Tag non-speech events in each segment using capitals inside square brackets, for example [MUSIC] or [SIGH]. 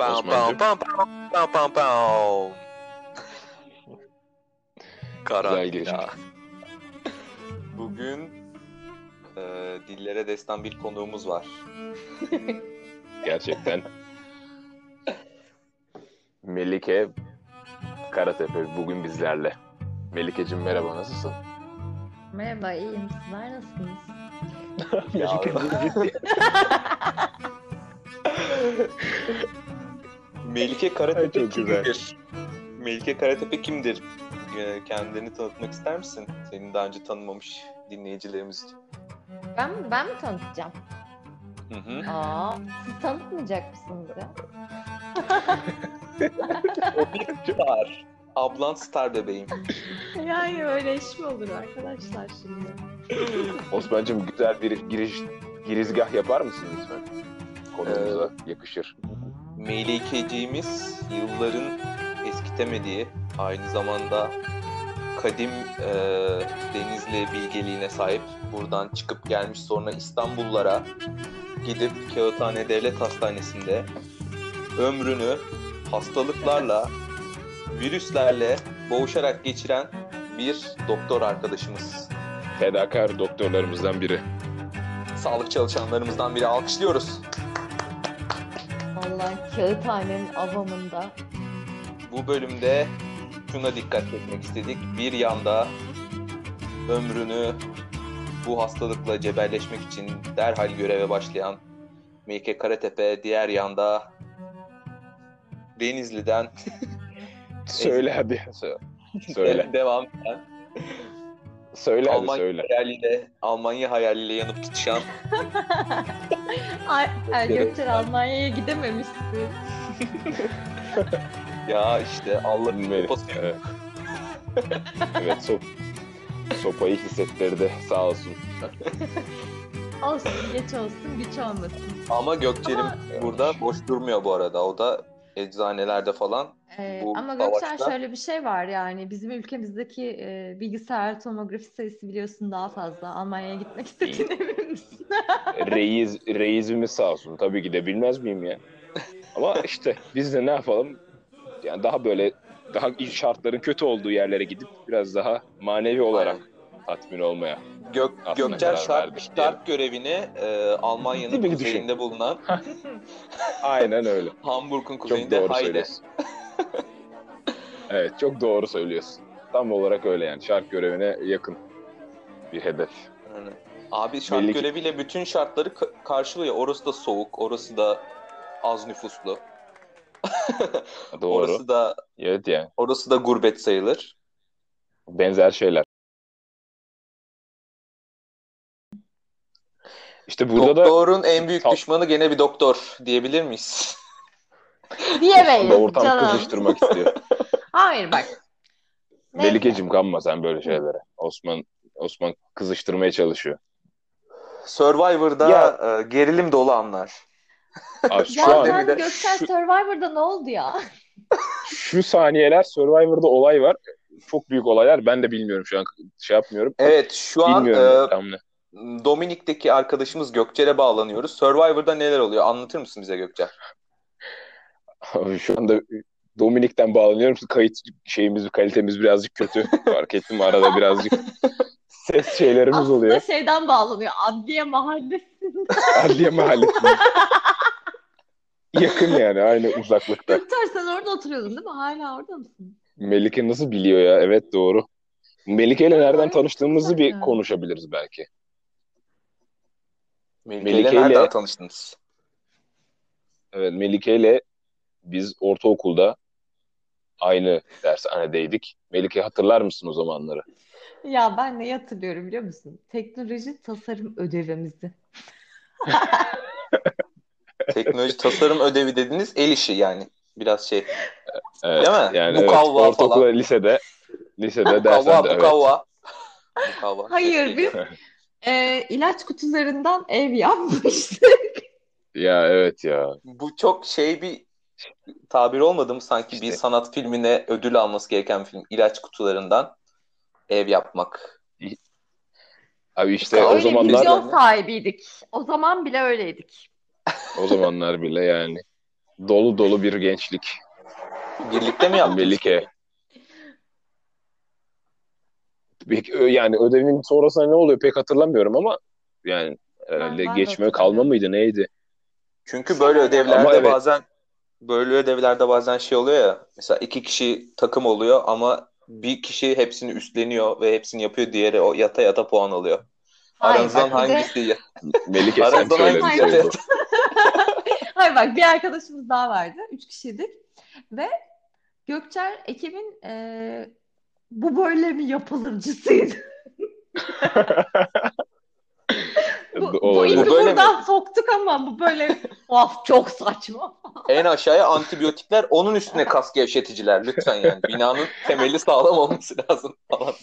Bam bam bam bam bam bam bam. Karantina. Bugün e, dillere destan bir konuğumuz var. [LAUGHS] Gerçekten. Melike Karatepe bugün bizlerle. Melike'cim merhaba nasılsın? Merhaba, iyiyim. Sizler nasılsınız? [LAUGHS] Melike [LAUGHS] Melike Karatepe Çok güzel. kimdir? Melike Karatepe kimdir? E, Kendini tanıtmak ister misin? Seni daha önce tanımamış dinleyicilerimiz için. Ben, ben mi tanıtacağım? Hı hı. Aa, siz tanıtmayacak mısınız ya? O bir star. Ablan star bebeğim. Yani öyle iş mi olur arkadaşlar şimdi? [LAUGHS] Osman'cım güzel bir giriş girizgah yapar mısın lütfen? Konumuza yakışır. Melikeciğimiz yılların eskitemediği, aynı zamanda kadim e, Denizli bilgeliğine sahip. Buradan çıkıp gelmiş sonra İstanbullara gidip Kağıthane Devlet Hastanesi'nde ömrünü hastalıklarla, virüslerle boğuşarak geçiren bir doktor arkadaşımız. Fedakar doktorlarımızdan biri. Sağlık çalışanlarımızdan biri alkışlıyoruz. Vallahi kağıthanenin avamında. Bu bölümde şuna dikkat etmek istedik. Bir yanda ömrünü bu hastalıkla cebelleşmek için derhal göreve başlayan Melike Karatepe, diğer yanda Denizli'den Söyle hadi. [LAUGHS] Söyle. devam eden Söyle hadi Almanya söyle. hayaliyle, Almanya hayaliyle yanıp tutuşan [LAUGHS] Ay, Gökçer Almanya'ya gidememişti. [LAUGHS] ya işte Allah'ın yok. [LAUGHS] Evet. evet sop sopayı hissettirdi sağ olsun. Olsun, geç olsun, güç olmasın. Ama Gökçerim Ama- burada boş durmuyor bu arada. O da eczanelerde falan Ee, Bu ama savaşta- şöyle bir şey var yani bizim ülkemizdeki e, bilgisayar tomografi sayısı biliyorsun daha fazla. Almanya'ya gitmek istediğine emin misin? [LAUGHS] Reis, reisimiz sağ olsun. Tabii ki de bilmez miyim ya. Ama işte biz de ne yapalım? Yani daha böyle daha şartların kötü olduğu yerlere gidip biraz daha manevi olarak tatmin olmaya. Gök, Gökçer Şarp, Şarp görevini e, Almanya'nın kuzeyinde bulunan [LAUGHS] Aynen öyle. Hamburg'un Çok kuzeyinde doğru Hayde. söylüyorsun. [LAUGHS] evet çok doğru söylüyorsun. Tam olarak öyle yani. Şark görevine yakın bir hedef. Yani, abi şart Belli ki- göreviyle bütün şartları ka- karşılıyor. Orası da soğuk, orası da az nüfuslu. Doğru. [LAUGHS] Orası da Evet yani. orası da gurbet sayılır. Benzer şeyler. İşte burada da Doktorun en büyük Tam- düşmanı gene bir doktor diyebilir miyiz? [LAUGHS] Diyemeyiz ortam canım. kızıştırmak istiyor. [LAUGHS] Hayır bak. Melikeciğim kanma sen böyle şeylere. Osman Osman kızıştırmaya çalışıyor. Survivor'da Ya- e, gerilim dolu anlar. Abi şu Ya an de- Gökçer şu, Survivor'da ne oldu ya? [LAUGHS] şu saniyeler Survivor'da olay var. Çok büyük olaylar. Ben de bilmiyorum şu an şey yapmıyorum. Evet şu an Bilmiyorum e. Dominik'teki arkadaşımız Gökçer'e bağlanıyoruz. Survivor'da neler oluyor? Anlatır mısın bize Gökçer? Abi Şu anda Dominik'ten bağlanıyorum. Kayıt şeyimiz, kalitemiz birazcık kötü. [LAUGHS] Fark ettim arada birazcık ses şeylerimiz Aslında oluyor. şeyden bağlanıyor. Adliye mahallesinde. [LAUGHS] Adliye mahallesinde. Yakın yani aynı uzaklıkta. Gökçer sen orada oturuyordun değil mi? Hala orada mısın? Melike nasıl biliyor ya? Evet doğru. Melike ile nereden tanıştığımızı bir konuşabiliriz belki. Melike Melike ile nereden ile- tanıştınız? Evet Melike ile biz ortaokulda aynı dershanedeydik. Melike hatırlar mısın o zamanları? Ya ben neyi hatırlıyorum biliyor musun? Teknoloji tasarım ödevimizi. [LAUGHS] Teknoloji tasarım ödevi dediniz el işi yani. Biraz şey. Evet, Değil mi? Yani evet, Mukavva ortaokulda, falan. lisede, lisede [LAUGHS] Mukavva, derslerde evet. mukavva. [LAUGHS] Mukavva. Hayır biz e, ilaç kutularından ev yapmıştık. Ya evet ya. Bu çok şey bir tabir olmadı mı sanki bir İşte. sanat filmine ödül alması gereken bir film. İlaç kutularından ev yapmak. Abi işte o Öyle zamanlar vizyon sahibiydik. O zaman bile öyleydik. o zamanlar bile yani Dolu dolu bir gençlik. Birlikte mi yaptınız? Melike. Bir- Yani ödevin sonrasında ne oluyor pek hatırlamıyorum ama yani herhalde ben kalma mıydı neydi? Çünkü böyle ödevlerde Ama evet. bazen böyle ödevlerde bazen şey oluyor ya. Mesela iki kişi takım oluyor ama bir kişi hepsini üstleniyor ve hepsini yapıyor. Diğeri o yata yata puan alıyor. Hayır, Aranızdan bak bir de- hangisi? [LAUGHS] Melike sen Aranızdan söyledin hangisi Hayır. yata oldu. Hayır bak bir arkadaşımız daha vardı. Üç kişiydik. Ve Gökçer ekibin e, bu böyle mi yapılırcısıydı. Bu, bu ipi Bu böyle mi? buradan soktuk ama bu böyle of çok saçma. En aşağıya antibiyotikler, onun üstüne kas gevşeticiler. Lütfen yani. Binanın temeli sağlam olması lazım falan.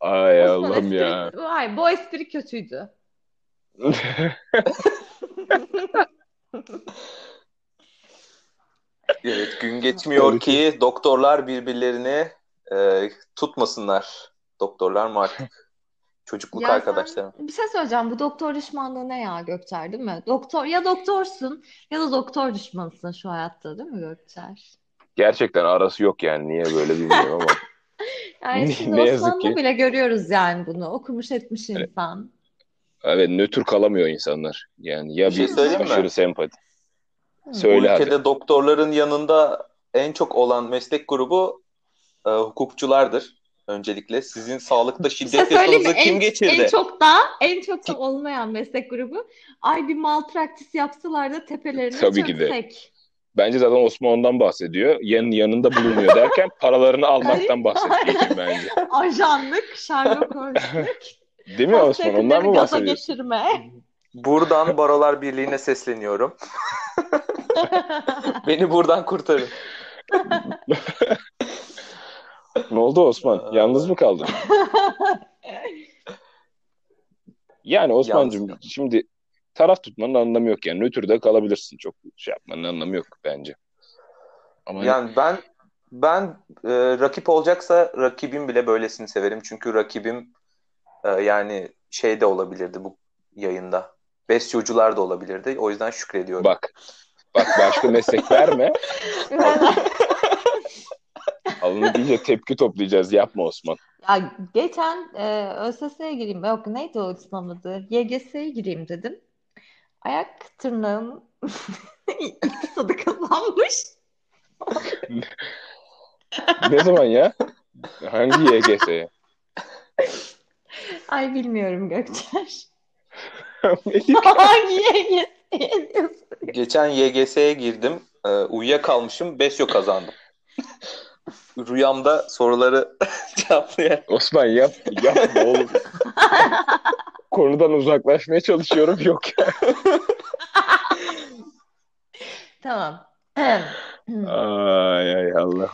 Ay Allah'ım ya. Hayır bu espri kötüydü. [LAUGHS] Evet, gün geçmiyor ki doktorlar birbirlerini e, tutmasınlar. Doktorlar mı artık? [LAUGHS] Çocukluk Ya sen- arkadaşlarım. Bir şey söyleyeceğim. Bu doktor düşmanlığı ne ya Gökçer değil mi? Doktor ya doktorsun ya da doktor düşmanısın şu hayatta değil mi Gökçer? Gerçekten arası yok yani niye böyle bilmiyorum ama. [LAUGHS] Yani Ne- [LAUGHS] şimdi ne yazık ki. bile görüyoruz yani bunu. Okumuş etmiş insan. Evet nötr kalamıyor insanlar. Yani ya Bir şey bir söyleyeyim mi? aşırı sempati. Bu Söyle hadi. ülkede doktorların yanında en çok olan meslek grubu e, hukukçulardır. Öncelikle sizin sağlıkta şey şiddet yasanızı kim En, geçirdi? en çok da en çok da olmayan meslek grubu. Ay bir malpraktis yapsalar da tepelerine Tabii ki de. çöksek. Bence zaten Osman ondan bahsediyor. Yan, yanında bulunmuyor derken [LAUGHS] paralarını almaktan bahsediyor bence. [LAUGHS] Ajanlık, Sherlock Holmes'luk, Değil mi Osman? Ondan mı bahsediyorsun? geçirme. Buradan Barolar Birliği'ne sesleniyorum. [LAUGHS] Beni buradan kurtarın. Ne oldu Osman? Yalnız mı kaldın? Yani Osman'cığım Yalnız. şimdi taraf tutmanın anlamı yok yani. Nötrde kalabilirsin. Çok şey yapmanın anlamı yok bence. Ama Yani ben ben e, rakip olacaksa rakibim bile böylesini severim. Çünkü rakibim e, yani şey de olabilirdi bu yayında. Besyocular da olabilirdi. O yüzden şükrediyorum. bak bak başka meslek verme. Alını iyice tepki toplayacağız. Yapma Osman. Ya geçen e, ÖSS'ye gireyim. Yok neydi o sınav adı? YGS'ye gireyim dedim. Ayak tırnağım [LAUGHS] iktisada kazanmış. Ne zaman ya? Hangi YGS'ye? Ay bilmiyorum Gökçer. Hangi? [LAUGHS] Geçen YGS'ye girdim. E, uyuyakalmışım. Besyo kazandım. Rüyamda soruları [LAUGHS] cevaplayan. Osman yap, yapma oğlum. [LAUGHS] Konudan uzaklaşmaya çalışıyorum. Yok ya. Tamam. Ay ay Allah.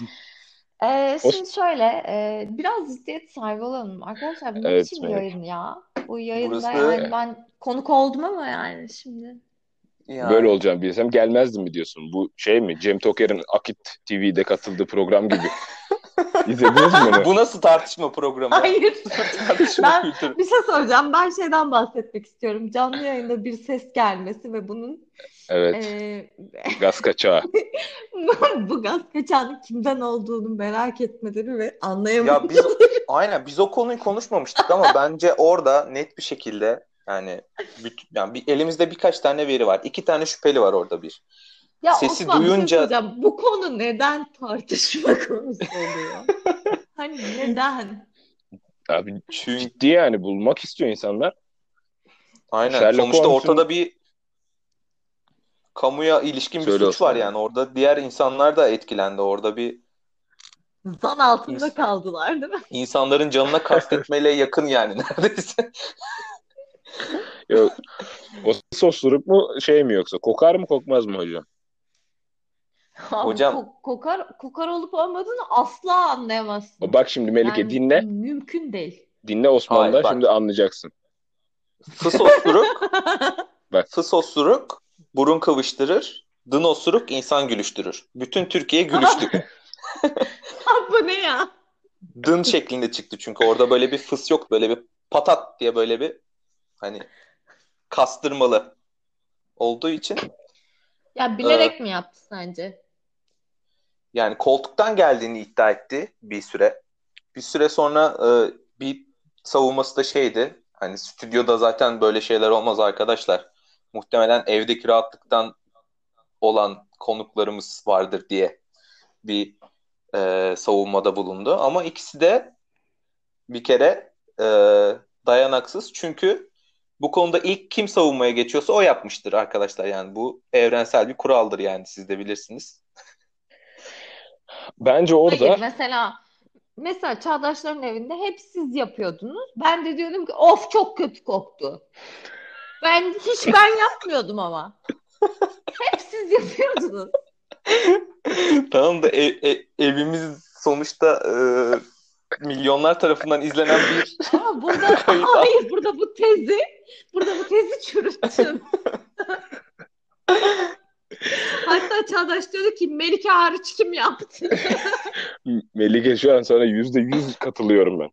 Ee, O- şimdi şöyle e, biraz ciddiyet sahibi olalım. Arkadaşlar bu ne Evet, biçim Melek. yayın ya? Bu yayında Burası- yani ben konuk oldum ama yani şimdi. Yani, Böyle olacağını bilsem gelmezdim mi diyorsun? Bu şey mi? Cem Toker'in Akit TV'de katıldığı program gibi. [LAUGHS] İzlediniz mi onu? Bu nasıl tartışma programı? Hayır. [LAUGHS] Tartışma Ben- kültürü. Bir şey soracağım. Ben şeyden bahsetmek istiyorum. Canlı yayında bir ses gelmesi ve bunun Evet. e, Gaz kaçağı. [LAUGHS] bu gaz kaçağının kimden olduğunu merak etmeleri ve anlayamaları. Ya biz aynen biz o konuyu konuşmamıştık ama bence orada net bir şekilde yani, yani bir, elimizde birkaç tane veri var. İki tane şüpheli var orada bir. Ya Sesi Osman, şey duyunca- söyleyeceğim. Bu konu neden tartışma [LAUGHS] konusu oluyor? Hani neden? Abi Çünkü ciddi yani bulmak istiyor insanlar. aynen Sherlock sonuçta Holmes'un- ortada bir kamuya ilişkin bir Söyle suç var yani. Orada diğer insanlar da etkilendi. Orada bir Zan altında İns- kaldılar değil mi? insanların canına kastetmeyle [LAUGHS] yakın yani neredeyse. Yok. O sosuruk mu şey mi yoksa? Kokar mı kokmaz mı hocam? Abi, Hocam- ko- kokar kokar olup olmadığını asla anlayamazsın. Bak şimdi Melike Yani dinle. Mümkün değil. Dinle Hayır, bak. şimdi anlayacaksın. Fıs osuruk, [LAUGHS] Bak. fıs osuruk burun kıvıştırır. Dın osuruk insan gülüştürür. Bütün Türkiye gülüştü. [LAUGHS] Abi bu ne ya? Dın şeklinde çıktı çünkü orada böyle bir fıs yok. Böyle bir patat diye böyle bir hani kastırmalı olduğu için Ya bilerek mi yaptı sence? Yani koltuktan geldiğini iddia etti bir süre. Bir süre sonra e, bir savunması da şeydi. Hani stüdyoda zaten böyle şeyler olmaz arkadaşlar. Muhtemelen evdeki rahatlıktan olan konuklarımız vardır diye bir e, savunmada bulundu. Ama ikisi de bir kere e, dayanaksız. Çünkü bu konuda ilk kim savunmaya geçiyorsa o yapmıştır arkadaşlar. Yani bu evrensel bir kuraldır yani siz de bilirsiniz. Bence orada Hayır mesela mesela Çağdaşların evinde hep siz yapıyordunuz. Ben de diyordum ki of çok kötü koktu. Ben hiç ben [LAUGHS] yapmıyordum ama. Hep siz yapıyordunuz. Tamam da e- e- evimiz sonuçta e, milyonlar tarafından izlenen bir Ama burada [LAUGHS] hayır burada bu tezi burada bu tezi çürüttün. [LAUGHS] Hatta Çağdaş diyordu ki Melike hariç kim yaptı? [LAUGHS] Melike şu an sana yüzde yüz katılıyorum ben.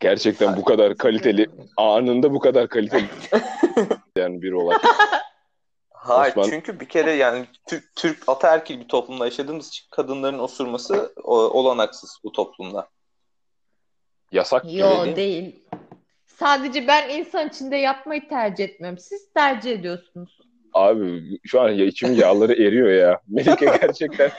Gerçekten bu kadar kaliteli, anında bu kadar kaliteli [LAUGHS] yani bir olay. Hayır Osman- çünkü bir kere yani Türk, Türk ataerkil bir toplumda yaşadığımız için kadınların osurması o- olanaksız bu toplumda. Yasak gibi Yo değil değil. Sadece ben insan içinde yapmayı tercih etmiyorum. Siz tercih ediyorsunuz. Abi şu an ya içim yağları eriyor ya. [LAUGHS] Melike gerçekten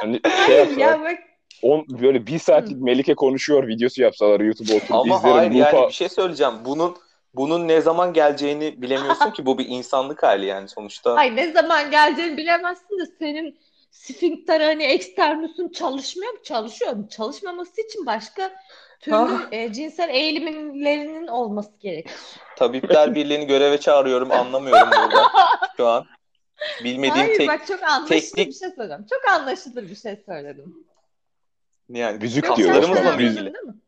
hani şey Hayır yapsalar, ya bak on, böyle bir saatlik Melike konuşuyor videosu yapsalar YouTube'a oturup Ama izlerim. hayır yani Lupa- bir şey söyleyeceğim. Bunun bunun ne zaman geleceğini bilemiyorsun ki bu bir insanlık hali yani sonuçta. Ay ne zaman geleceğini bilemezsin de senin sfinkter hani eksternusun çalışmıyor mu? Çalışıyor mu? Çalışmaması için başka Ah. e, cinsel eğilimlerinin olması gerekir. Tabipler Birliği'ni göreve çağırıyorum anlamıyorum burada [LAUGHS] şu an. Bilmediğim Hayır tek bak çok anlaşılır teknik- bir şey söyleyeceğim. Çok anlaşılır bir şey söyledim. yani Müzik Yok diyor sen kaslarımızla Osman, mı sen biz- ilgili? anladın değil mi?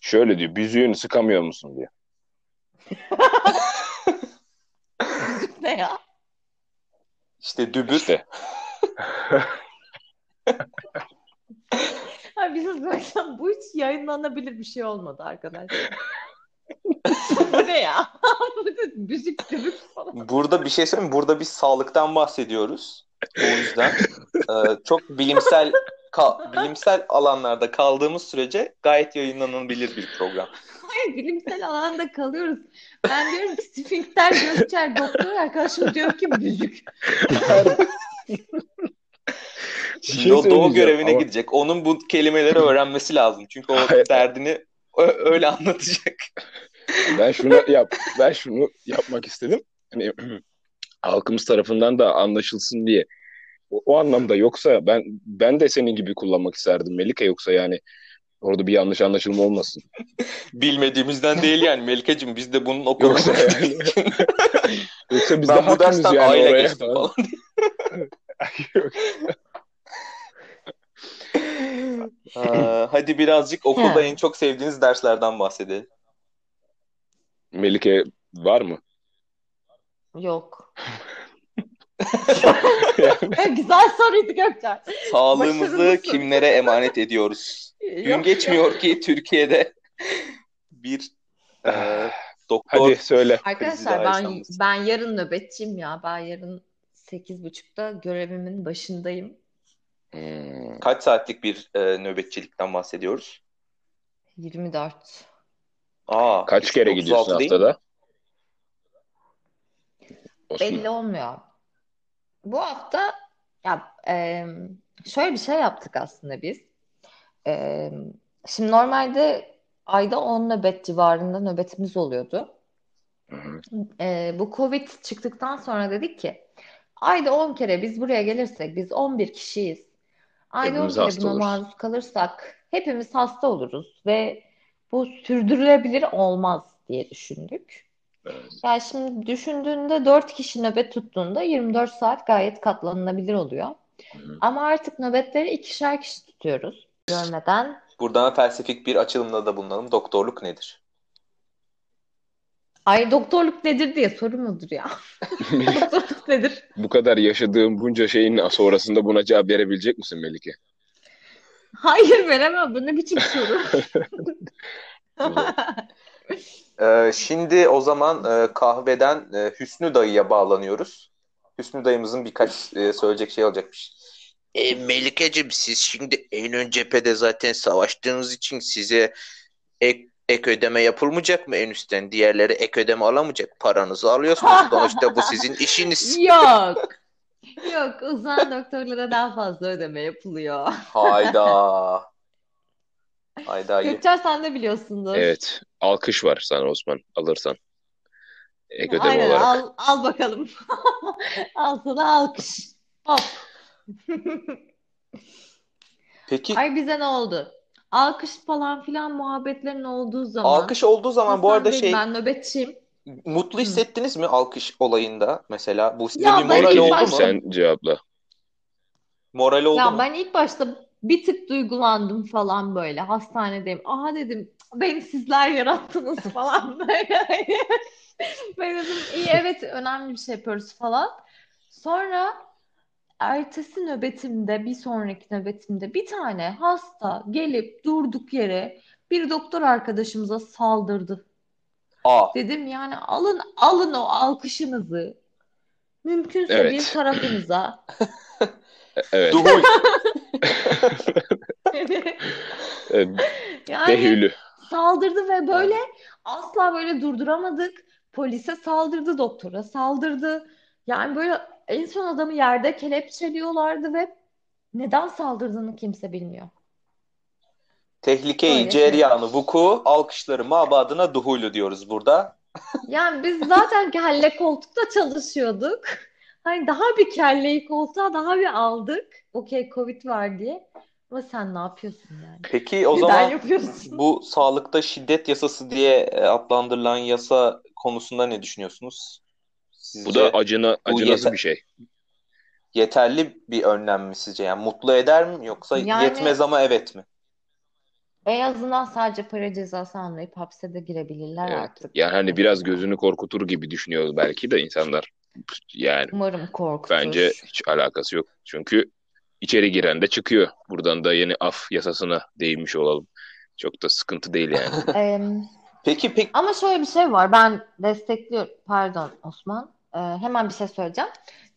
Şöyle diyor, büzüğünü sıkamıyor musun diyor. [LAUGHS] Ne ya? İşte dübür. İşte. [LAUGHS] Bir şey söyleyeceğim. Bu hiç yayınlanabilir bir şey olmadı arkadaşlar. [LAUGHS] Bu ne ya? [LAUGHS] Müzik dübük falan. Burada bir şey söyleyeyim? Burada biz sağlıktan bahsediyoruz. O yüzden e, çok bilimsel ka- bilimsel alanlarda kaldığımız sürece gayet yayınlanabilir bir program. Hayır bilimsel alanda kalıyoruz. Ben diyorum ki Sfinkter Gökçer doktor arkadaşım diyor ki müzik. [LAUGHS] Şimdi o doğu şey görevine ama- gidecek. Onun bu kelimeleri öğrenmesi lazım. Çünkü o Hayır. derdini öyle anlatacak. [LAUGHS] Ben şunu yap, ben şunu yapmak istedim. Hani [CLEARS THROAT] halkımız tarafından da anlaşılsın diye. O, o anlamda yoksa ben ben de senin gibi kullanmak isterdim Melike yoksa yani orada bir yanlış anlaşılma olmasın. [LAUGHS] Bilmediğimizden değil yani Melike'cim biz de bunun okulunu Yoksa [LAUGHS] yani yoksa biz de ben bu hakimiz dersten yani aile oraya geçtim falan. falan. Aa, hadi birazcık okulda en çok sevdiğiniz derslerden bahsedelim. Melike var mı? Yok. [LAUGHS] Güzel soruydu Gökçer. Sağlığımızı Başarılısın. kimlere emanet ediyoruz? Gün Yok, geçmiyor ki Türkiye'de bir e, doktor Hadi söyle. Arkadaşlar ben ben yarın nöbetçiyim ya. Ben yarın 8.30'da görevimin başındayım. Hmm, kaç saatlik bir e, nöbetçilikten bahsediyoruz? 24. Aa, kaç kere 36 gidiyorsun haftada? Osman. Belli olmuyor. Bu hafta ya e, şöyle bir şey yaptık aslında biz. E, şimdi normalde ayda 10 nöbet civarında nöbetimiz oluyordu. Hı hı. E, bu Covid çıktıktan sonra dedik ki ayda 10 kere biz buraya gelirsek biz 11 kişiyiz. 10 Hepimiz hasta buna oluruz. maruz kalırsak hepimiz hasta oluruz ve bu sürdürülebilir olmaz diye düşündük. Evet. Yani şimdi düşündüğünde 4 kişi nöbet tuttuğunda 24 saat gayet katlanılabilir oluyor. hı. Ama artık nöbetleri ikişer kişi tutuyoruz. Görmeden. Buradan felsefik bir açılımda da bulunalım. Doktorluk nedir? Ay doktorluk nedir diye soru mudur ya? [LAUGHS] Doktorluk nedir? Bu kadar yaşadığım bunca şeyin sonrasında buna cevap verebilecek misin Melike? Hayır veremem. Bu ne biçim soru? [LAUGHS] Ee, şimdi o zaman e, kahveden e, Hüsnü dayıya bağlanıyoruz. Hüsnü dayımızın birkaç e, söyleyecek şey olacakmış. E, Melikeciğim siz şimdi en ön cephede zaten savaştığınız için size ek, ek ödeme yapılmayacak mı en üstten? Diğerleri ek ödeme alamayacak. Paranızı alıyorsunuz. [LAUGHS] Sonuçta bu sizin işiniz. Yok. Yok uzman doktorlara daha fazla ödeme yapılıyor. Hayda. [LAUGHS] Hayda. Gökçer sen de biliyorsundur. Evet. Alkış var sana Osman alırsan. Ek ödeme Aynen olarak. al, al bakalım. [LAUGHS] al sana alkış. Hop. Peki Ay bize ne oldu? Alkış falan filan muhabbetlerin olduğu zaman. alkış olduğu zaman bu Hasan arada Bey, şey Ben nöbetçiyim. mutlu hissettiniz mi alkış olayında mesela? Bu size Ya bir ben moral ilk oldu başta- mu? Sen cevapla. Moral oldu Ya mu? ben ilk başta bir tık duygulandım falan böyle. Hastanedeyim. Aha dedim beni sizler yarattınız [LAUGHS] falan böyle. [LAUGHS] Ben dedim iyi evet önemli bir şey yapıyoruz falan. Sonra ertesi nöbetimde bir sonraki nöbetimde bir tane hasta gelip durduk yere bir doktor arkadaşımıza saldırdı. Aa, Dedim yani alın alın o alkışınızı. Mümkünse Evet. bir tarafınıza. [LAUGHS] Evet. Duhul. [LAUGHS] Yani Behülü. saldırdı ve böyle asla böyle durduramadık. Polise saldırdı, doktora saldırdı. Yani böyle en son adamı yerde kelepçeliyorlardı ve neden saldırdığını kimse bilmiyor. Tehlikeyi, Öyle cereyanı, vuku, alkışları mabadına duhulü diyoruz burada. [LAUGHS] Yani biz zaten kelle koltukta çalışıyorduk. Hani daha bir kelleyi koltuğa daha bir aldık. Okey Covid var diye. Ama sen ne yapıyorsun yani? Peki o Neden zaman yapıyorsun? [LAUGHS] bu sağlıkta şiddet yasası diye e, adlandırılan yasa konusunda ne düşünüyorsunuz? Sizce Bu da acına, acınası bir şey. yeterli bir önlem mi sizce? Yani mutlu eder mi yoksa Yani- yetmez ama evet mi? En azından sadece para cezası almayıp hapse de girebilirler Evet. artık. Yani hani biraz gözünü korkutur gibi düşünüyoruz belki de insanlar. Yani Umarım korkutur. bence hiç alakası yok. Çünkü içeri giren de çıkıyor. Buradan da yeni af yasasına değinmiş olalım. Çok da sıkıntı değil yani. [LAUGHS] Peki peki ama şöyle bir şey var. Ben destekliyorum. Pardon Osman. Ee, hemen bir şey söyleyeceğim.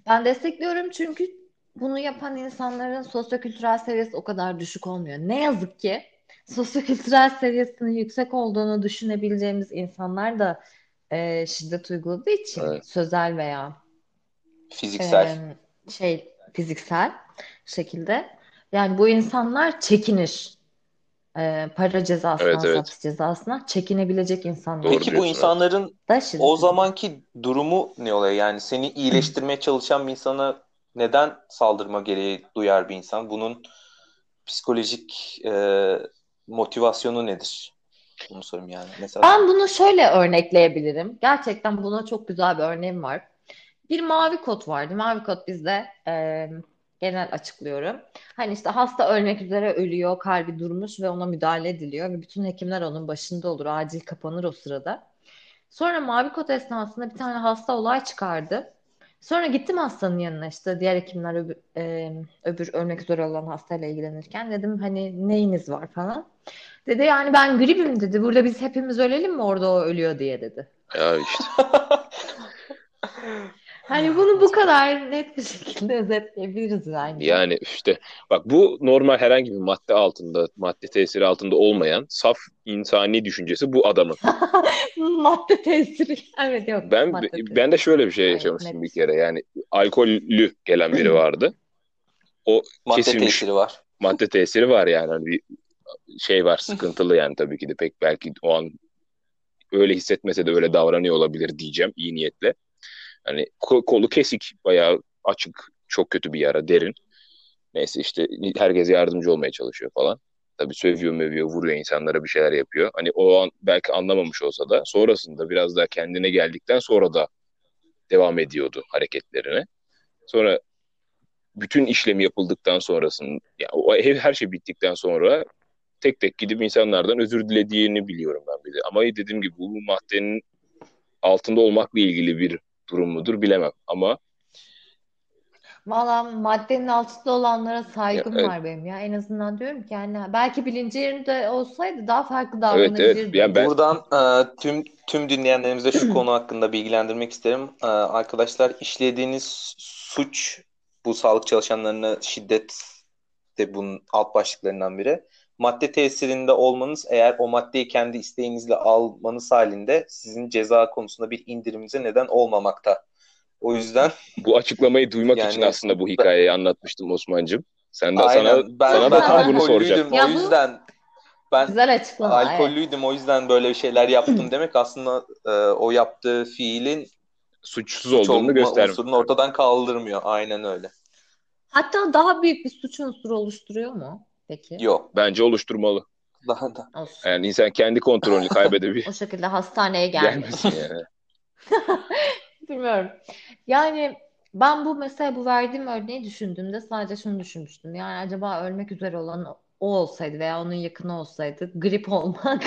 Ben destekliyorum çünkü bunu yapan insanların sosyokültürel seviyesi o kadar düşük olmuyor. Ne yazık ki sosyokültürel seviyesinin yüksek olduğunu düşünebileceğimiz insanlar da e, şiddet uyguladığı için Evet. sözel veya fiziksel. Em, şey fiziksel şekilde. Yani bu insanlar çekinir. Ee, para cezasından, Evet, evet. hapis cezasından çekinebilecek insanlar Doğru Peki bu diyorsun, insanların da şiddet o zamanki durumu ne oluyor? Yani seni iyileştirmeye çalışan bir insana neden saldırma gereği duyar bir insan? Bunun psikolojik e, motivasyonu nedir? Bunu sorayım yani. Mesela Ben bunu şöyle örnekleyebilirim. Gerçekten buna çok güzel bir örneğim var. Bir mavi kod vardı. Mavi kod bizde e, genel açıklıyorum. Hani işte hasta ölmek üzere ölüyor, kalbi durmuş ve ona müdahale ediliyor ve bütün hekimler onun başında olur. Acil kapanır o sırada. Sonra mavi kod esnasında bir tane hasta olay çıkardı. Sonra gittim hastanın yanına işte diğer hekimler öbür, e, öbür ölmek üzere olan hastayla ilgilenirken dedim hani neyiniz var falan. Dedi yani ben gripim dedi. Burada biz hepimiz ölelim mi orada o ölüyor diye dedi. Ya işte. [LAUGHS] Hani bunu bu kadar net bir şekilde özetleyebiliriz bence. Yani işte bak bu normal herhangi bir madde altında, madde tesiri altında olmayan saf insani düşüncesi bu adamın. [LAUGHS] Madde tesiri. Evet yok. Ben madde tesiri. ben de şöyle bir şey yaşamıştım net. bir kere. Yani alkollü gelen biri [LAUGHS] vardı. O madde kesilmiş. tesiri var. madde tesiri var yani. Hani bir şey var sıkıntılı yani tabii ki de pek belki o an öyle hissetmese de öyle davranıyor olabilir diyeceğim iyi niyetle. Hani ko- kolu kesik bayağı açık çok kötü bir yara derin. Neyse işte herkes yardımcı olmaya çalışıyor falan. Tabii sövüyor mövüyor vuruyor insanlara bir şeyler yapıyor. Hani o an belki anlamamış olsa da sonrasında biraz daha kendine geldikten sonra da devam ediyordu hareketlerine. Sonra bütün işlem yapıldıktan sonrasında yani o her, her şey bittikten sonra tek tek gidip insanlardan özür dilediğini biliyorum ben bir de. Ama dediğim gibi bu maddenin altında olmakla ilgili bir durum mudur bilemem. Ama Valla maddenin altında olanlara saygım Ya, evet. var benim ya. En azından diyorum ki yani belki bilinci yerinde olsaydı daha farklı Evet, evet. davranabilirdi. Yani ben- Buradan e, tüm tüm dinleyenlerimize şu konu hakkında bilgilendirmek isterim. E, arkadaşlar işlediğiniz suç bu sağlık çalışanlarına şiddet de bunun alt başlıklarından biri. Madde tesirinde olmanız eğer o maddeyi kendi isteğinizle almanız halinde sizin ceza konusunda bir indiriminize neden olmamakta. O yüzden Bu açıklamayı duymak Yani- için aslında bu hikayeyi anlatmıştım Osman'cığım. Sen de sana aynen ben, sana da ben tam bunu. Ya o yüzden ben Güzel açıklama. evet. alkollüydüm o yüzden böyle şeyler yaptım [CLEARS THROAT] demek aslında e, o yaptığı fiilin Suçsuz suç olduğunu unsurunu ortadan kaldırmıyor. Aynen öyle. Hatta daha büyük bir suç unsuru oluşturuyor mu? Peki. Yok. Bence oluşturmalı. Daha da. Olsun. Yani insan kendi kontrolünü kaybedebilir. [LAUGHS] O şekilde hastaneye. Gelmesin yani. [LAUGHS] Bilmiyorum. Yani ben bu mesela bu verdiğim örneği düşündüğümde sadece şunu düşünmüştüm. Yani acaba ölmek üzere olan o olsaydı veya onun yakını olsaydı grip [LAUGHS] olmak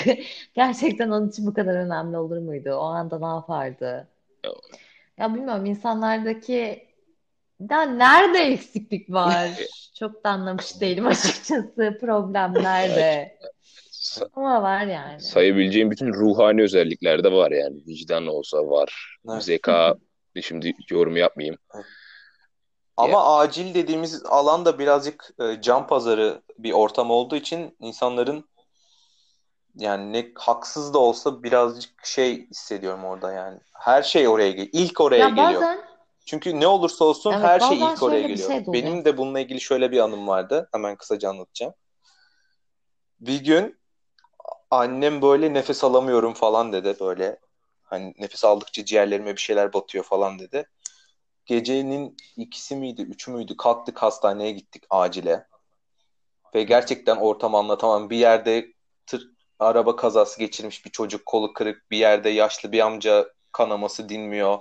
gerçekten onun için bu kadar önemli olur muydu? O anda ne yapardı? Ya bilmiyorum insanlardaki ya nerede eksiklik var? Çok da anlamış değilim açıkçası. Problem nerede? [LAUGHS] Ama var yani. sayabileceğim bütün ruhani özellikler de var yani. Vicdan olsa var. Evet. Zeka şimdi yorum yapmayayım. Ama acil dediğimiz alan da birazcık e, can pazarı bir ortam olduğu için insanların yani ne haksız da olsa birazcık şey hissediyorum orada yani. Her şey oraya geliyor. İlk oraya Ya geliyor. bazen Çünkü ne olursa olsun Evet, her şey ilk oraya geliyor. şey. Benim de bununla ilgili şöyle bir anım vardı. Hemen kısaca anlatacağım. Bir gün annem böyle nefes alamıyorum falan dedi böyle. Hani nefes aldıkça ciğerlerime bir şeyler batıyor falan dedi. Gecenin ikisi miydi, üçü müydü? Kalktık hastaneye gittik acile. Ve gerçekten ortamı anlatamam. Bir yerde tır, araba kazası geçirmiş bir çocuk kolu kırık. Bir yerde yaşlı bir amca kanaması dinmiyor.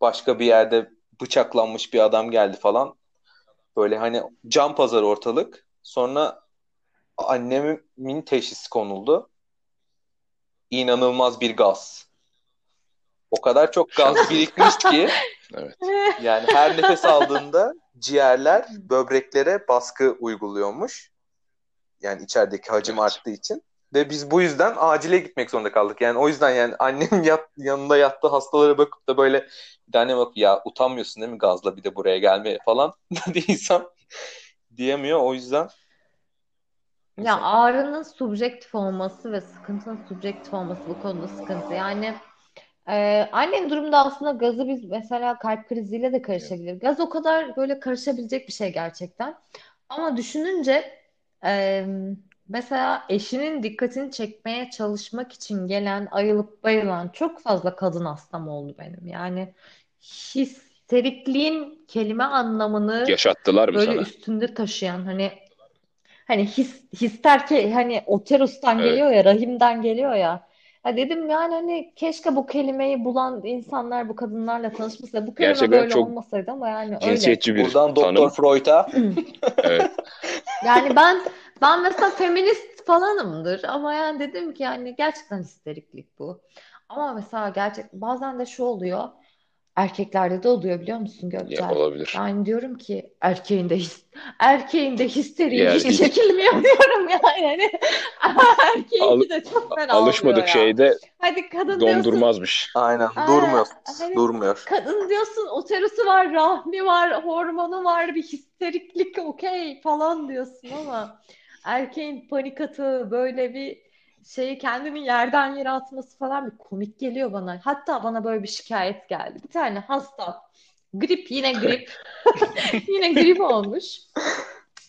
Başka bir yerde bıçaklanmış bir adam geldi falan. Böyle hani can pazarı ortalık. Sonra annemin teşhisi konuldu. İnanılmaz bir gaz. O kadar çok gaz birikmiş ki [LAUGHS] Evet. yani her nefes aldığında ciğerler böbreklere baskı uyguluyormuş. Yani içerideki hacim Evet. arttığı için. Ve biz bu yüzden acile gitmek zorunda kaldık. Yani o yüzden yani annem [LAUGHS] yat, yanında yattığı hastalara bakıp da böyle bir tane bak ya utanmıyorsun değil mi gazla bir de buraya gelmeye falan [LAUGHS] diye insan diyemiyor. O yüzden Ya ağrının subjektif olması ve sıkıntının subjektif olması bu konuda sıkıntı. Yani e, annenin durumda aslında gazı biz mesela kalp kriziyle de karışabilir. Gaz o kadar böyle karışabilecek bir şey gerçekten. Ama düşününce e, mesela eşinin dikkatini çekmeye çalışmak için gelen ayılıp bayılan çok fazla kadın hastam oldu benim. Yani histerikliğin kelime anlamını Yaşattılar mı böyle sana? üstünde taşıyan hani hani his, hister ki hani oterustan Evet. geliyor ya rahimden geliyor ya. Ha dedim yani hani keşke bu kelimeyi bulan insanlar bu kadınlarla tanışmasa. Bu kelime Gerçekten böyle çok olmasaydı ama yani öyle. Cinsiyetçi bir buradan Doktor tanım. Freud'a Evet. Yani ben ben mesela feminist falanımdır ama yani dedim ki yani gerçekten histeriklik bu. Ama mesela gerçek bazen de şu oluyor. Erkeklerde de oluyor biliyor musun Ya, Gökçen? olabilir. Yani diyorum ki erkeğin de his, erkeğin de histeriği Ya, hiç hiç- çekilmiyor diyorum yani. Hani erkeğinki de çok fena Alışmadık ya. şeyde Hadi kadın diyorsun dondurmazmış. aynen Aa, durmuyor. hani- Durmuyor. Kadın diyorsun oterusu var, rahmi var, hormonu var, bir histeriklik okey falan diyorsun ama erkeğin panik atağı böyle bir şeyi kendini yerden yere atması falan bir komik geliyor bana. Hatta bana böyle bir şikayet geldi. Bir tane hasta grip yine grip [LAUGHS] yine grip olmuş.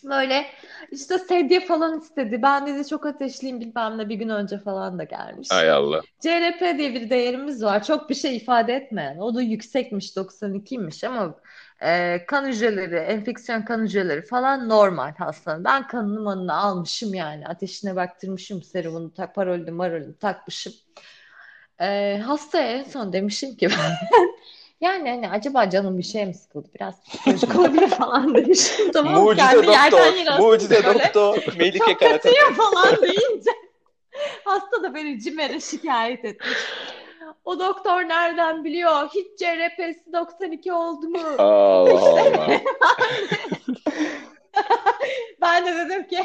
Böyle işte sedye falan istedi. Ben dedi çok ateşliyim bilmem ne bir gün önce falan da gelmiş. Ay Allah. CRP diye bir değerimiz var. Çok bir şey ifade etmeyen. O da yüksekmiş 92'ymiş ama e, kan hücreleri, enfeksiyon kan hücreleri falan normal hastanın. Ben kanını manını almışım yani. Ateşine baktırmışım serumunu, tak, parolini marolini takmışım. E, hastaya en son demişim ki [LAUGHS] ben yani hani acaba canım bir şey mi sıkıldı? Biraz psikolojik olabilir falan demişim. [LAUGHS] Tamam? Mucize Kendi doktor. Mucize böyle. doktor. Melike Çok kötüyüm falan deyince [LAUGHS] hasta da beni CİMER'e şikayet etmiş. O doktor nereden biliyor? Hiç CRP'si 92 oldu mu? Allah Allah. [LAUGHS] Ben de dedim ki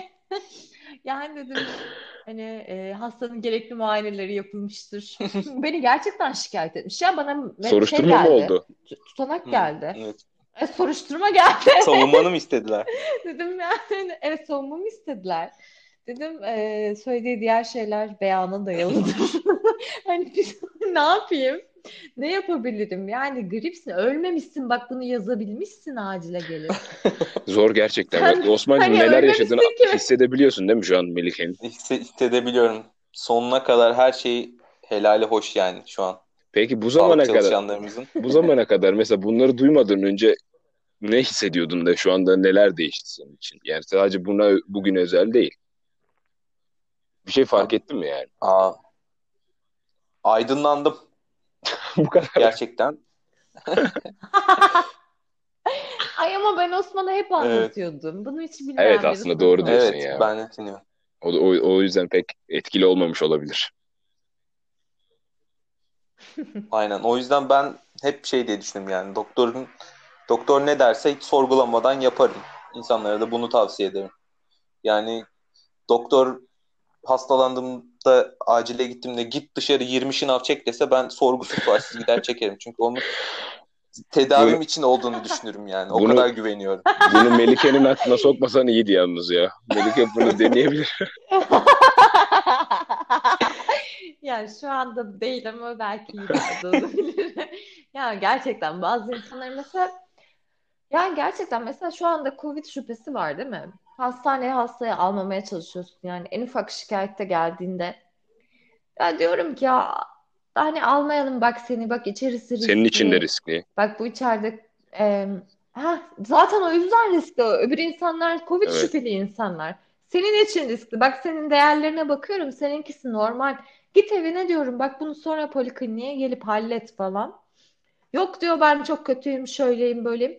yani dedim hani e, hastanın gerekli muayeneleri yapılmıştır. [LAUGHS] Beni gerçekten şikayet etmiş. Ya bana şey Soruşturma mı geldi. oldu? T- Tutanak Hı, geldi. Evet. E, soruşturma geldi. [LAUGHS] Savunmanı mı istediler? Dedim yani evet savunmamı istediler. Dedim e, söylediği diğer şeyler beyana dayalıdır. Hani biz ne yapayım? Ne yapabilirim? Yani gripsin, ölmemişsin. Bak bunu yazabilmişsin acile gelip. [LAUGHS] Zor gerçekten. Sen- Bak, Osman'cığım hani neler yaşadığını ki. [LAUGHS] hissedebiliyorsun değil mi şu an Melike'nin? Hisse- hissedebiliyorum. Sonuna kadar her şey helali hoş yani şu an. Peki bu zamana kadar [LAUGHS] bu zamana kadar mesela bunları duymadan önce ne hissediyordun da şu anda neler değişti senin için? Yani sadece buna bugün özel değil. Bir şey fark ettin mi yani? Aa, aydınlandım [LAUGHS] Bu kadar. gerçekten. [LAUGHS] Ay ama ben Osman'a hep anlatıyordum. Bunu hiç bilmeyen Evet, aslında doğru diyorsun Evet, ya. ben de dinliyorum. O, o, o yüzden pek etkili olmamış olabilir. [LAUGHS] Aynen. O yüzden ben hep şey diye düşünüyorum yani doktorun doktor ne derse hiç sorgulamadan yaparım. İnsanlara da bunu tavsiye ederim. Yani doktor hastalandığımda acile gittiğimde git dışarı 20 şınav çek dese ben sorgusuz sualsiz gider çekerim. Çünkü onun tedavim Bunu- için olduğunu düşünürüm yani. O Bunu- kadar güveniyorum. Bunu Melike'nin aklına sokmasan iyiydi yalnız ya. Melike bunu deneyebilir. [LAUGHS] Yani şu anda değil ama belki ileride olabilir. [LAUGHS] Ya gerçekten bazı insanların mesela yani gerçekten mesela şu anda Covid şüphesi var değil mi? Hastaneye hastayı almamaya çalışıyorsun. Yani en ufak şikayette geldiğinde ya diyorum ki ya hani almayalım bak seni bak içerisi Senin için de riskli. riskli. Bak bu içeride e, ha, zaten o yüzden riskli. Öbür insanlar Covid Evet. şüpheli insanlar. Senin için riskli. Bak senin değerlerine bakıyorum. Seninkisi normal. Git evine diyorum. Bak bunu sonra polikliniğe gelip hallet falan. Yok diyor ben çok kötüyüm, şöyleyim, böyleyim.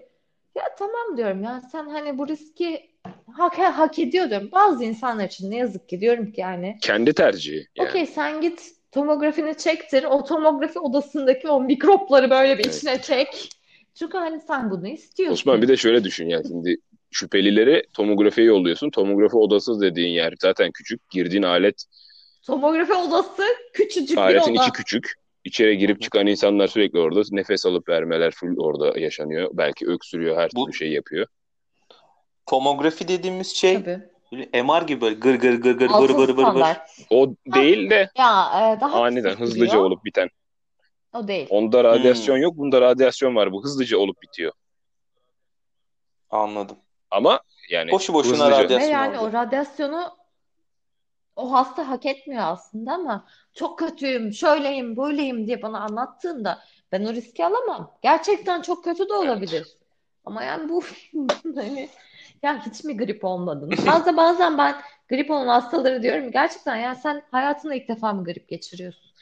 Ya tamam diyorum ya sen hani bu riski hak, hak ediyor diyorum. Bazı insanlar için ne yazık ki diyorum ki yani Kendi tercihi. Yani. Okey sen git tomografini çektir. O tomografi odasındaki o mikropları böyle bir Evet. içine çek. Çünkü hani sen bunu istiyorsun. Osman bir de şöyle düşün ya şimdi şüphelileri tomografiye yolluyorsun. Tomografi odası dediğin yer zaten küçük. Girdiğin alet Tomografi odası küçücük bir aletin oda. içi küçük. İçeri girip çıkan insanlar sürekli orada. Nefes alıp vermeler full orada yaşanıyor. Belki öksürüyor, her Bu- türlü şey yapıyor. Tomografi dediğimiz şey Tabii. böyle MR gibi böyle gır gır gır gır Altın vır vır vır vır. standart. O değil de Ya e, daha aniden hızlıca olup biten. O değil. Onda radyasyon yok, bunda radyasyon var. Bu hızlıca olup bitiyor. Anladım. Ama yani Boşu boşuna hızlıca. Ve radyasyon yani oldu. o radyasyonu o hasta hak etmiyor aslında ama çok kötüyüm, şöyleyim, böyleyim diye bana anlattığında ben o riski alamam. Gerçekten çok kötü de olabilir. Ama yani bu [LAUGHS] hani ya hiç mi grip olmadın? [LAUGHS] Bazen bazen ben grip olan hastaları diyorum gerçekten ya sen hayatında ilk defa mı grip geçiriyorsun?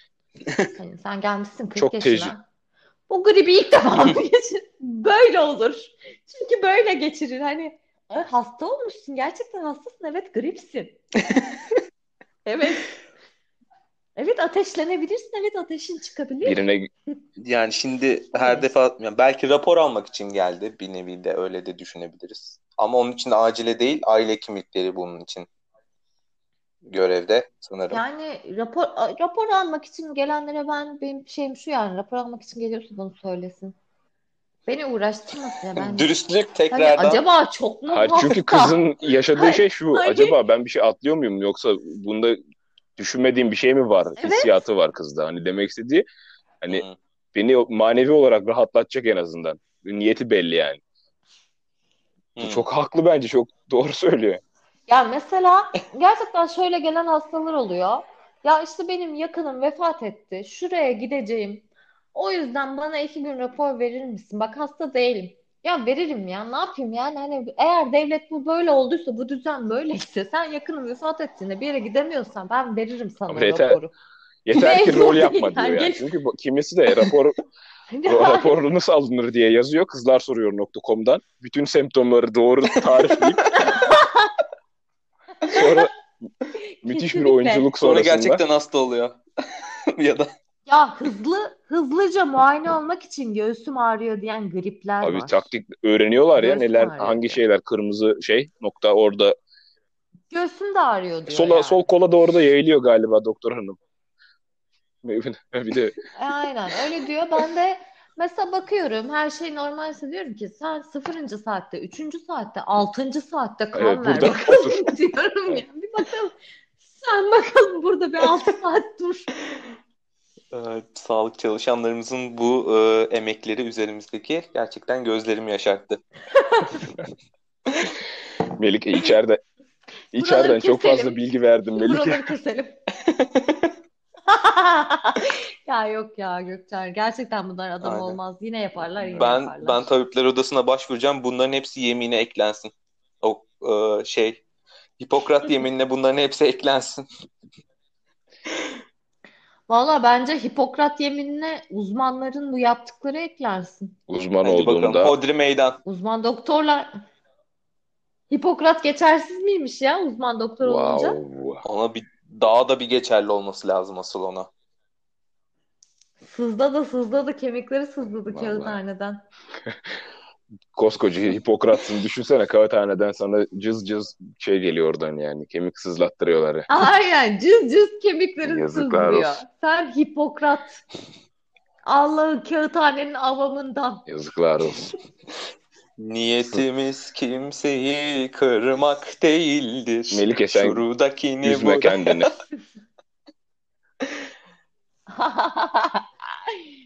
[LAUGHS] Hani sen gelmişsin 40 Çok yaşına. tecrübe- Bu gribi ilk defa mı [LAUGHS] geçir? Böyle olur. Çünkü böyle geçirir. Hani "Ay, hasta olmuşsun. Gerçekten hastasın. Evet gripsin. Evet. Evet ateşlenebilirsin. Evet ateşin çıkabilir. birine Yani şimdi her Evet. defa yani belki rapor almak için geldi bir nevi de öyle de düşünebiliriz. Ama onun için acile değil aile hekimlikleri bunun için görevde sanırım. Yani rapor rapor almak için gelenlere ben benim şeyim şu yani rapor almak için geliyorsa bunu söylesin. Beni uğraştırmasın ya ben. [LAUGHS] Dürüstlük Hani tekrardan acaba çok mu Hayır, [LAUGHS] çünkü kızın yaşadığı şey şu. hayır. Acaba ben bir şey atlıyor muyum yoksa bunda düşünmediğim bir şey mi var? Evet. Hissiyatı var kızda. Hani demek istediği hani Hı. beni manevi olarak rahatlatacak en azından. Niyeti belli yani. Hı. Çok haklı bence. Çok doğru söylüyor. Ya mesela gerçekten şöyle gelen hastalar oluyor. Ya işte benim yakınım vefat etti. Şuraya gideceğim. O yüzden bana iki gün rapor verir misin? Bak hasta değilim. Ya veririm ya. Ne yapayım yani? Hani eğer devlet bu böyle olduysa, bu düzen böyleyse, sen yakının vefat ettiğinde bir yere gidemiyorsan ben veririm sana Ama yeter- raporu. Yeter ki rol [LAUGHS] yapma yani. diyor yani. Gel- Çünkü bu- kimisi de rapor raporu nasıl alınır diye yazıyor. Kızlar soruyor.com'dan. Bütün semptomları doğru tarifleyip [LAUGHS] sonra müthiş bir Kesinlikle. oyunculuk Sonra sonrasında gerçekten hasta oluyor. [LAUGHS] ya da Ya hızlı hızlıca muayene olmak için göğsüm ağrıyor diyen gripler Abi var. taktik öğreniyorlar ya Göğsüm neler ağrıyor hangi şeyler kırmızı şey nokta orada Göğsüm de ağrıyor diyor sola yani. sol kola da orada yayılıyor galiba doktor hanım. [LAUGHS] [LAUGHS] Bir de E, Aynen öyle diyor. Ben de mesela bakıyorum her şey normalse diyorum ki sen sıfırıncı saatte, üçüncü saatte, altıncı saatte kan Evet, ver bakalım diyorum ya. Bir bakalım. Sen bakalım burada bir altı saat dur. Ee, sağlık çalışanlarımızın bu e, emekleri üzerimizdeki gerçekten gözlerimi yaşarttı. [LAUGHS] Melike içeride içeriden çok fazla bilgi verdim Melike. Buraları keselim. [LAUGHS] Ya yok ya Gökçer. Gerçekten bunlar adam Aynen. olmaz. Yine yaparlar, yine Ben yaparlar. ben tabipler odasına başvuracağım. Bunların hepsi yemine eklensin. O e, şey Hipokrat [LAUGHS] yeminine bunların hepsi eklensin. Valla bence Hipokrat yeminine uzmanların bu yaptıkları eklensin. Uzman Hadi bakalım. olduğunda Hodri meydan. Uzman doktorlar Hipokrat geçersiz miymiş ya uzman doktor olunca? wow. Ona bir daha da bir geçerli olması lazım asıl ona. Sızladı sızladı kemikleri sızladı Vallahi. kağıthaneden. [LAUGHS] Koskoca Hipokrat'sın düşünsene kağıthaneden sana cız cız şey geliyor oradan yani kemik sızlattırıyorlar. Aynen cız cız kemikleri Yazıklar sızlıyor. olsun. Sen Hipokrat Allah'ın kağıthanenin avamından. Yazıklar olsun. [LAUGHS] Niyetimiz kimseyi kırmak değildir. Melike sen Şuradakini Üzme bu- kendini. [LAUGHS]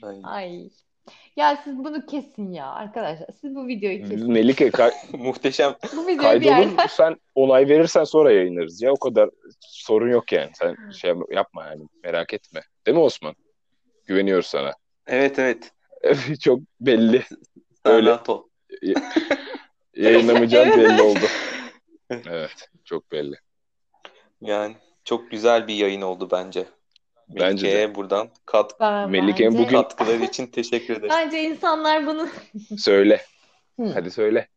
Ay, Ay. Ya siz bunu kesin ya arkadaşlar. Siz bu videoyu kesin. Melike kay- [LAUGHS] Muhteşem. Bu videoyu bir kaydolur yerden sen onay verirsen sonra yayınlarız ya o kadar sorun yok yani sen şey yapma yani merak etme. Değil mi Osman? Güveniyoruz sana. Evet evet. [LAUGHS] Çok belli. Öyle. ol. [LAUGHS] Yayınlamayacağın Evet. belli oldu. [LAUGHS] Evet, çok belli. Yani çok güzel bir yayın oldu bence. Bence de. Melike'ye buradan kat Ben bence- bugün- katkıları için teşekkür ederim. Bence insanlar bunu Söyle. Hı. Hadi söyle.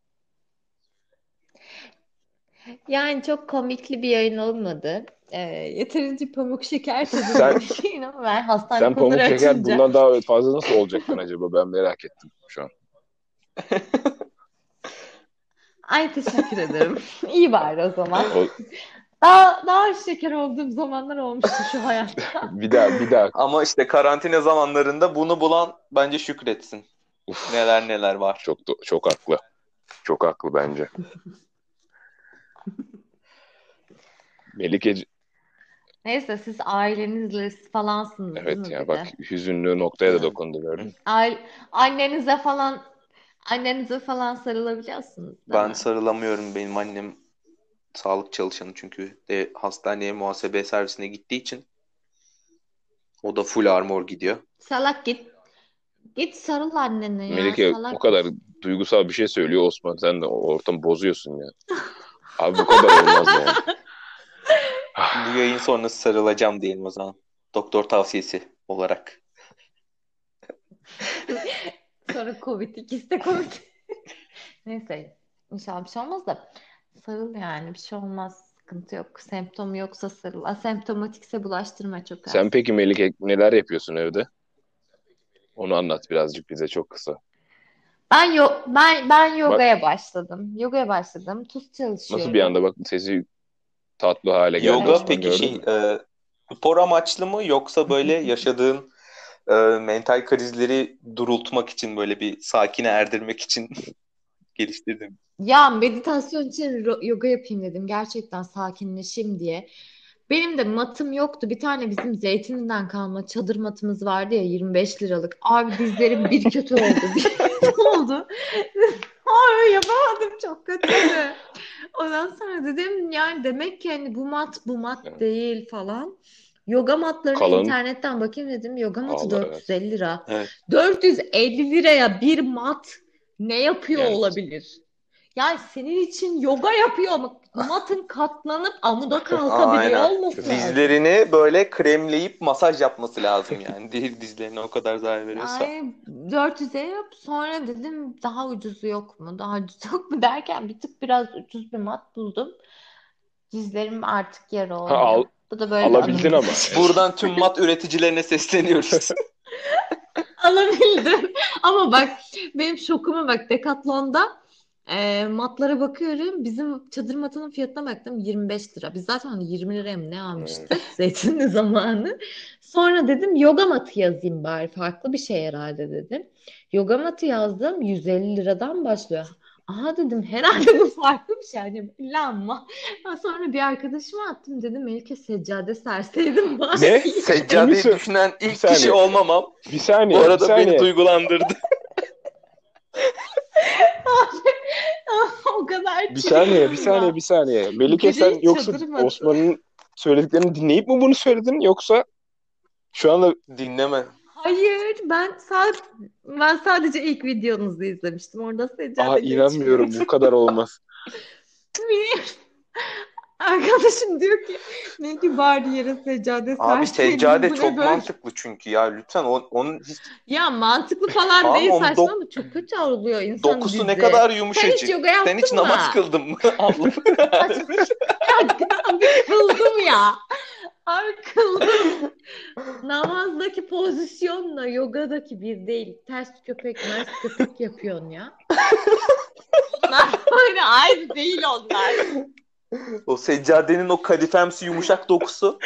yani çok komikli bir yayın olmadı. Ee, yeterince pamuk şeker Sen- ben hastane Sen pamuk şeker açınca bundan daha fazla nasıl olacaktın acaba? Ben merak ettim şu an. [LAUGHS] Ay teşekkür ederim. [LAUGHS] İyi bari o zaman. O, Daha daha şeker olduğum zamanlar olmuştu şu hayatta. [LAUGHS] bir daha bir daha. Ama işte karantina zamanlarında bunu bulan bence şükretsin. Uf, Neler neler var. çok çok haklı. Çok haklı bence. Melike Neyse siz ailenizle falansınız değil evet mi ya bak de? hüzünlü noktaya da dokundu gördün. mü? Aile, annenize falan annenize falan sarılabiliyorsunuz değil Ben mi? sarılamıyorum. Benim annem sağlık çalışanı çünkü de hastaneye muhasebe servisine gittiği için o da full armor gidiyor. Salak git. Git sarıl annene ya. Melike salak. o kadar duygusal bir şey söylüyor Osman sen de o ortamı bozuyorsun ya. Abi bu kadar olmaz yani. [LAUGHS] Bu yayın sonrası sarılacağım diyelim o zaman. Doktor tavsiyesi olarak. [LAUGHS] Sonra Covid ikisi de Covid. [LAUGHS] Neyse inşallah bir şey olmaz da sarıl yani bir şey olmaz. Sıkıntı yok. Semptomu yoksa sarıl. Asemptomatikse bulaştırma çok az. Sen peki Melike neler yapıyorsun evde? Onu anlat birazcık bize çok kısa. Ben yo ben ben yogaya başladım. Yogaya başladım. Tuz çalışıyorum. Nasıl bir anda bak sesi tatlı hale geldi Yoga peki gördün şey e, spor amaçlı mı yoksa böyle [LAUGHS] yaşadığın e, mental krizleri durultmak için böyle bir sakine erdirmek için [LAUGHS] geliştirdim. Ya meditasyon için yoga yapayım dedim. Gerçekten sakinleşeyim diye. Benim de matım yoktu. Bir tane bizim Zeytinli'den kalma çadır matımız vardı ya 25 liralık. Abi dizlerim bir kötü oldu. Bir [LAUGHS] kötü oldu. Abi yapamadım çok kötüydü. Ondan sonra dedim yani demek ki hani bu mat bu mat değil falan. Yoga matlarına Kalın. internetten bakayım dedim. Yoga matı Allah, evet. 450 lira. Evet. 450 liraya bir mat ne yapıyor Evet. olabilir? Yani senin için yoga yapıyor ama matın katlanıp amuda [LAUGHS] kalkabiliyor Aynen. olması lazım. Dizlerini böyle kremleyip masaj yapması lazım yani. [LAUGHS] Değil dizlerine o kadar zarar veriyorsa. Yani 400'e yap. Sonra dedim daha ucuzu yok mu? Daha ucuzu yok mu derken bir tık biraz ucuz bir mat buldum. Dizlerim artık yarı oldu. al- Bu da böyle alabildin ama. Buradan tüm mat üreticilerine sesleniyoruz. [LAUGHS] alabildim. Ama bak benim şokuma bak Decathlon'da e, matlara bakıyorum. Bizim çadır matının fiyatına baktım 25 lira. Biz zaten hani 20 liraya mı ne almıştık zeytinli [LAUGHS] zamanı. Sonra dedim yoga matı yazayım bari farklı bir şey herhalde dedim. Yoga matı yazdım 150 liradan başlıyor. Aha dedim herhalde bu [LAUGHS] farklı bir şey. Hani lanma. Sonra bir arkadaşıma attım dedim Melike seccade serseydim bari. Ne? [LAUGHS] Seccadeyi Emin misin? düşünen Bir ilk saniye. kişi olmamam. Bir saniye, Bu bir arada saniye. beni duygulandırdı. [LAUGHS] o kadar Bir saniye, bir saniye, bir saniye. Melike sen yoksa. Osman'ın söylediklerini dinleyip mi bunu söyledin yoksa şu anda Dinleme. Hayır ben sadece ben sadece ilk videonuzu izlemiştim. Orada seccade Aa inanmıyorum bu kadar olmaz. [LAUGHS] Arkadaşım diyor ki ne ki bari yere seccade Abi seccade ne çok böyle? mantıklı çünkü ya lütfen o- onun hiç Ya mantıklı falan değil saçma dok- çok kötü oluyor insan dokusu ne dizi. kadar Sen hiç yumuşacık. yoga yaptın Sen hiç mı? namaz kıldın mı? [LAUGHS] Allah'ım. Abi kıldım ya. Abi kıldım. Namazdaki pozisyonla yogadaki bir değil. Ters köpek, mers köpek yapıyorsun ya. Onlar böyle aynı değil onlar. O seccadenin o kadifemsi yumuşak dokusu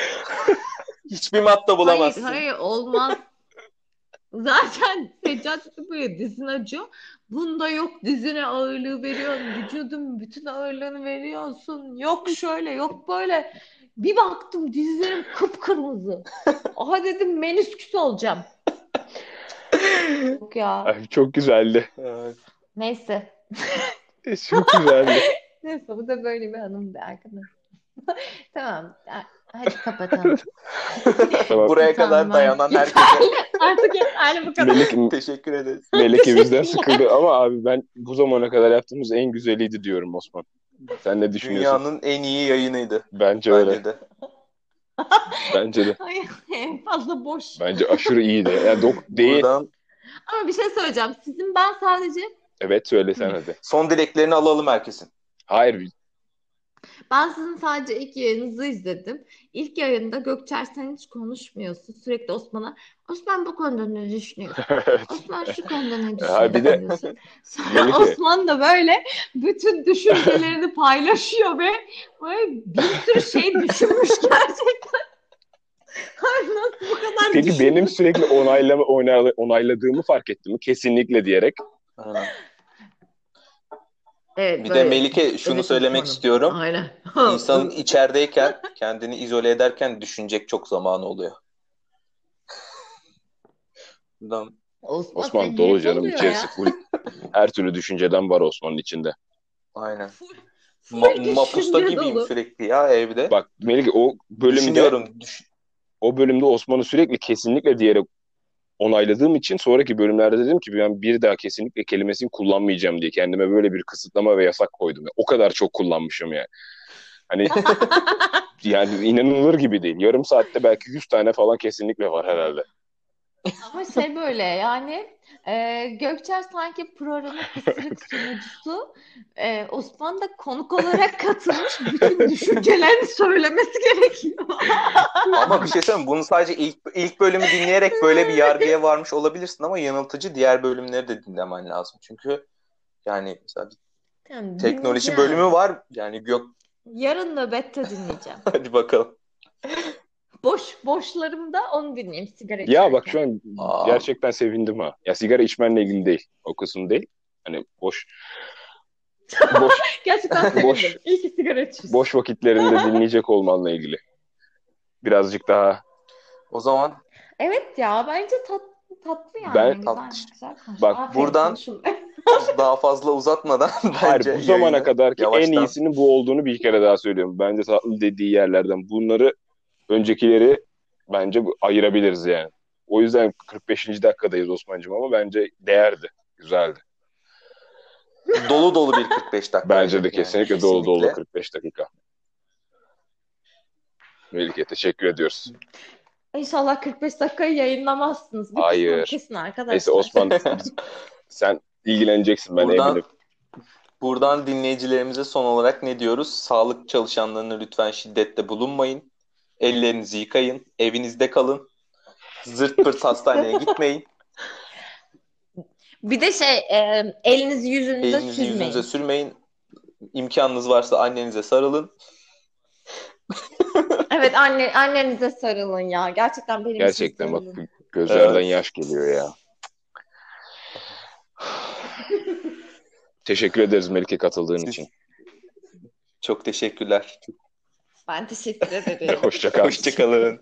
hiçbir matta bulamazsın. Hayır, hayır olmaz. Zaten seccade böyle dizin acıyor. Bunda yok dizine ağırlığı veriyorsun. Vücudun bütün ağırlığını veriyorsun. Yok şöyle yok böyle. Bir baktım dizlerim kıpkırmızı. Aha dedim menüsküs olacağım. Yok ya. Ay, çok güzeldi. Neyse. Çok güzeldi. Neyse bu da böyle bir hanımdı arkadaşlar. [LAUGHS] Tamam. Hadi kapatalım. [LAUGHS] Tamam. Buraya kadar Tamam, dayanan yeterli. [LAUGHS] herkese Artık yeterli bu kadar. Melek, teşekkür ederiz. Meleke bizden sıkıldı ama abi ben bu zamana kadar yaptığımız en güzeliydi diyorum Osman. Sen ne düşünüyorsun? Dünyanın en iyi yayınıydı. Bence öyle. Bence de. Bence de. En fazla boş. Bence aşırı iyiydi. Yani dok değil. Buradan Ama bir şey söyleyeceğim. Sizin ben sadece Evet söyle sen hadi. son dileklerini alalım herkesin. Hayır. ben sizin sadece ilk yayınınızı izledim. İlk yayında Gökçer sen hiç konuşmuyorsun. Sürekli Osman'a Osman bu konuda ne düşünüyorsun? [LAUGHS] Osman şu konuda ne [LAUGHS] Ha, bir de- düşünüyorsun? [LAUGHS] Sonra. Osman da böyle bütün düşüncelerini paylaşıyor ve böyle bir sürü şey düşünmüş gerçekten. Nasıl bu kadar Peki düşünmüş? benim sürekli onaylama, onayla- onayladığımı fark ettin mi? Kesinlikle diyerek. Evet, Bir de böyle. Melike şunu Evet, söylemek Osman'ım. istiyorum. Aynen. [LAUGHS] İnsanın içerideyken kendini izole ederken düşünecek çok zamanı oluyor. Osman, Osman dolu canım içerisi full. Her türlü düşünceden var Osman'ın içinde. aynen. Ma- mapusta gibiyim dolu. sürekli ya evde. Bak Melike o bölümde Düşünüyorum. Düş- o bölümde Osman'ı sürekli kesinlikle diyerek onayladığım için sonraki bölümlerde dedim ki ben bir daha kesinlikle kelimesini kullanmayacağım diye kendime böyle bir kısıtlama ve yasak koydum. O kadar çok kullanmışım yani. Hani [LAUGHS] yani inanılır gibi değil. Yarım saatte belki 100 tane falan kesinlikle var herhalde. Ama şey böyle yani e, Gökçer sanki programın [LAUGHS] pısırık sunucusu e, Osman da konuk olarak katılmış bütün düşüncelerini söylemesi gerekiyor. Ama bir şey söyleyeyim? Bunu sadece ilk ilk bölümü dinleyerek böyle bir yargıya varmış olabilirsin ama yanıltıcı diğer bölümleri de dinlemen lazım. Çünkü yani mesela Tamam, teknoloji bölümü var. Yani gök Yarın nöbette dinleyeceğim. [LAUGHS] hadi bakalım. [LAUGHS] Boş boşlarımda onu dinleyeyim sigara Ya içerken. bak şu an Aa. gerçekten sevindim ha. Ya sigara içmenle ilgili değil. O kısım değil. Hani boş boş [LAUGHS] Gerçekten sevindim. Boş. İyi ki sigara içiyorsun. boş vakitlerinde dinleyecek olmanla ilgili. Birazcık daha O zaman Evet ya bence tatlı tatlı yani. Ben- güzel, Tatlı. güzel. Bak, Aferin, buradan- konuşun. [LAUGHS] daha fazla uzatmadan Hayır bence bu zamana kadar ki en iyisinin bu olduğunu bir kere daha söylüyorum. Bence tatlı dediği yerlerden bunları öncekileri bence ayırabiliriz yani. O yüzden 45. dakikadayız Osman'cığım ama bence değerdi. Güzeldi. dolu dolu bir 45 dakika. Bence de Yani kesinlikle dolu dolu kesinlikle. 45 dakika. Melike teşekkür ediyoruz. İnşallah 45 dakikayı yayınlamazsınız. Bir Hayır. kesin arkadaşlar. Neyse Osman [LAUGHS] sen ilgileneceksin ben Buradan- eminim. Buradan dinleyicilerimize son olarak ne diyoruz? Sağlık çalışanlarına lütfen şiddette bulunmayın. Ellerinizi yıkayın. Evinizde kalın. Zırt pırt hastaneye gitmeyin. Bir de şey e, elinizi yüzünüze Elinizi sürmeyin. yüzünüze sürmeyin. İmkanınız varsa annenize sarılın. Evet anne annenize sarılın ya. Gerçekten benim Gerçekten bak sarılın. gözlerden Evet. yaş geliyor ya. Teşekkür ederiz Melike katıldığın için. Çok teşekkürler. Ben teşekkür ederim. [LAUGHS] Hoşça kal. Hoşçakalın.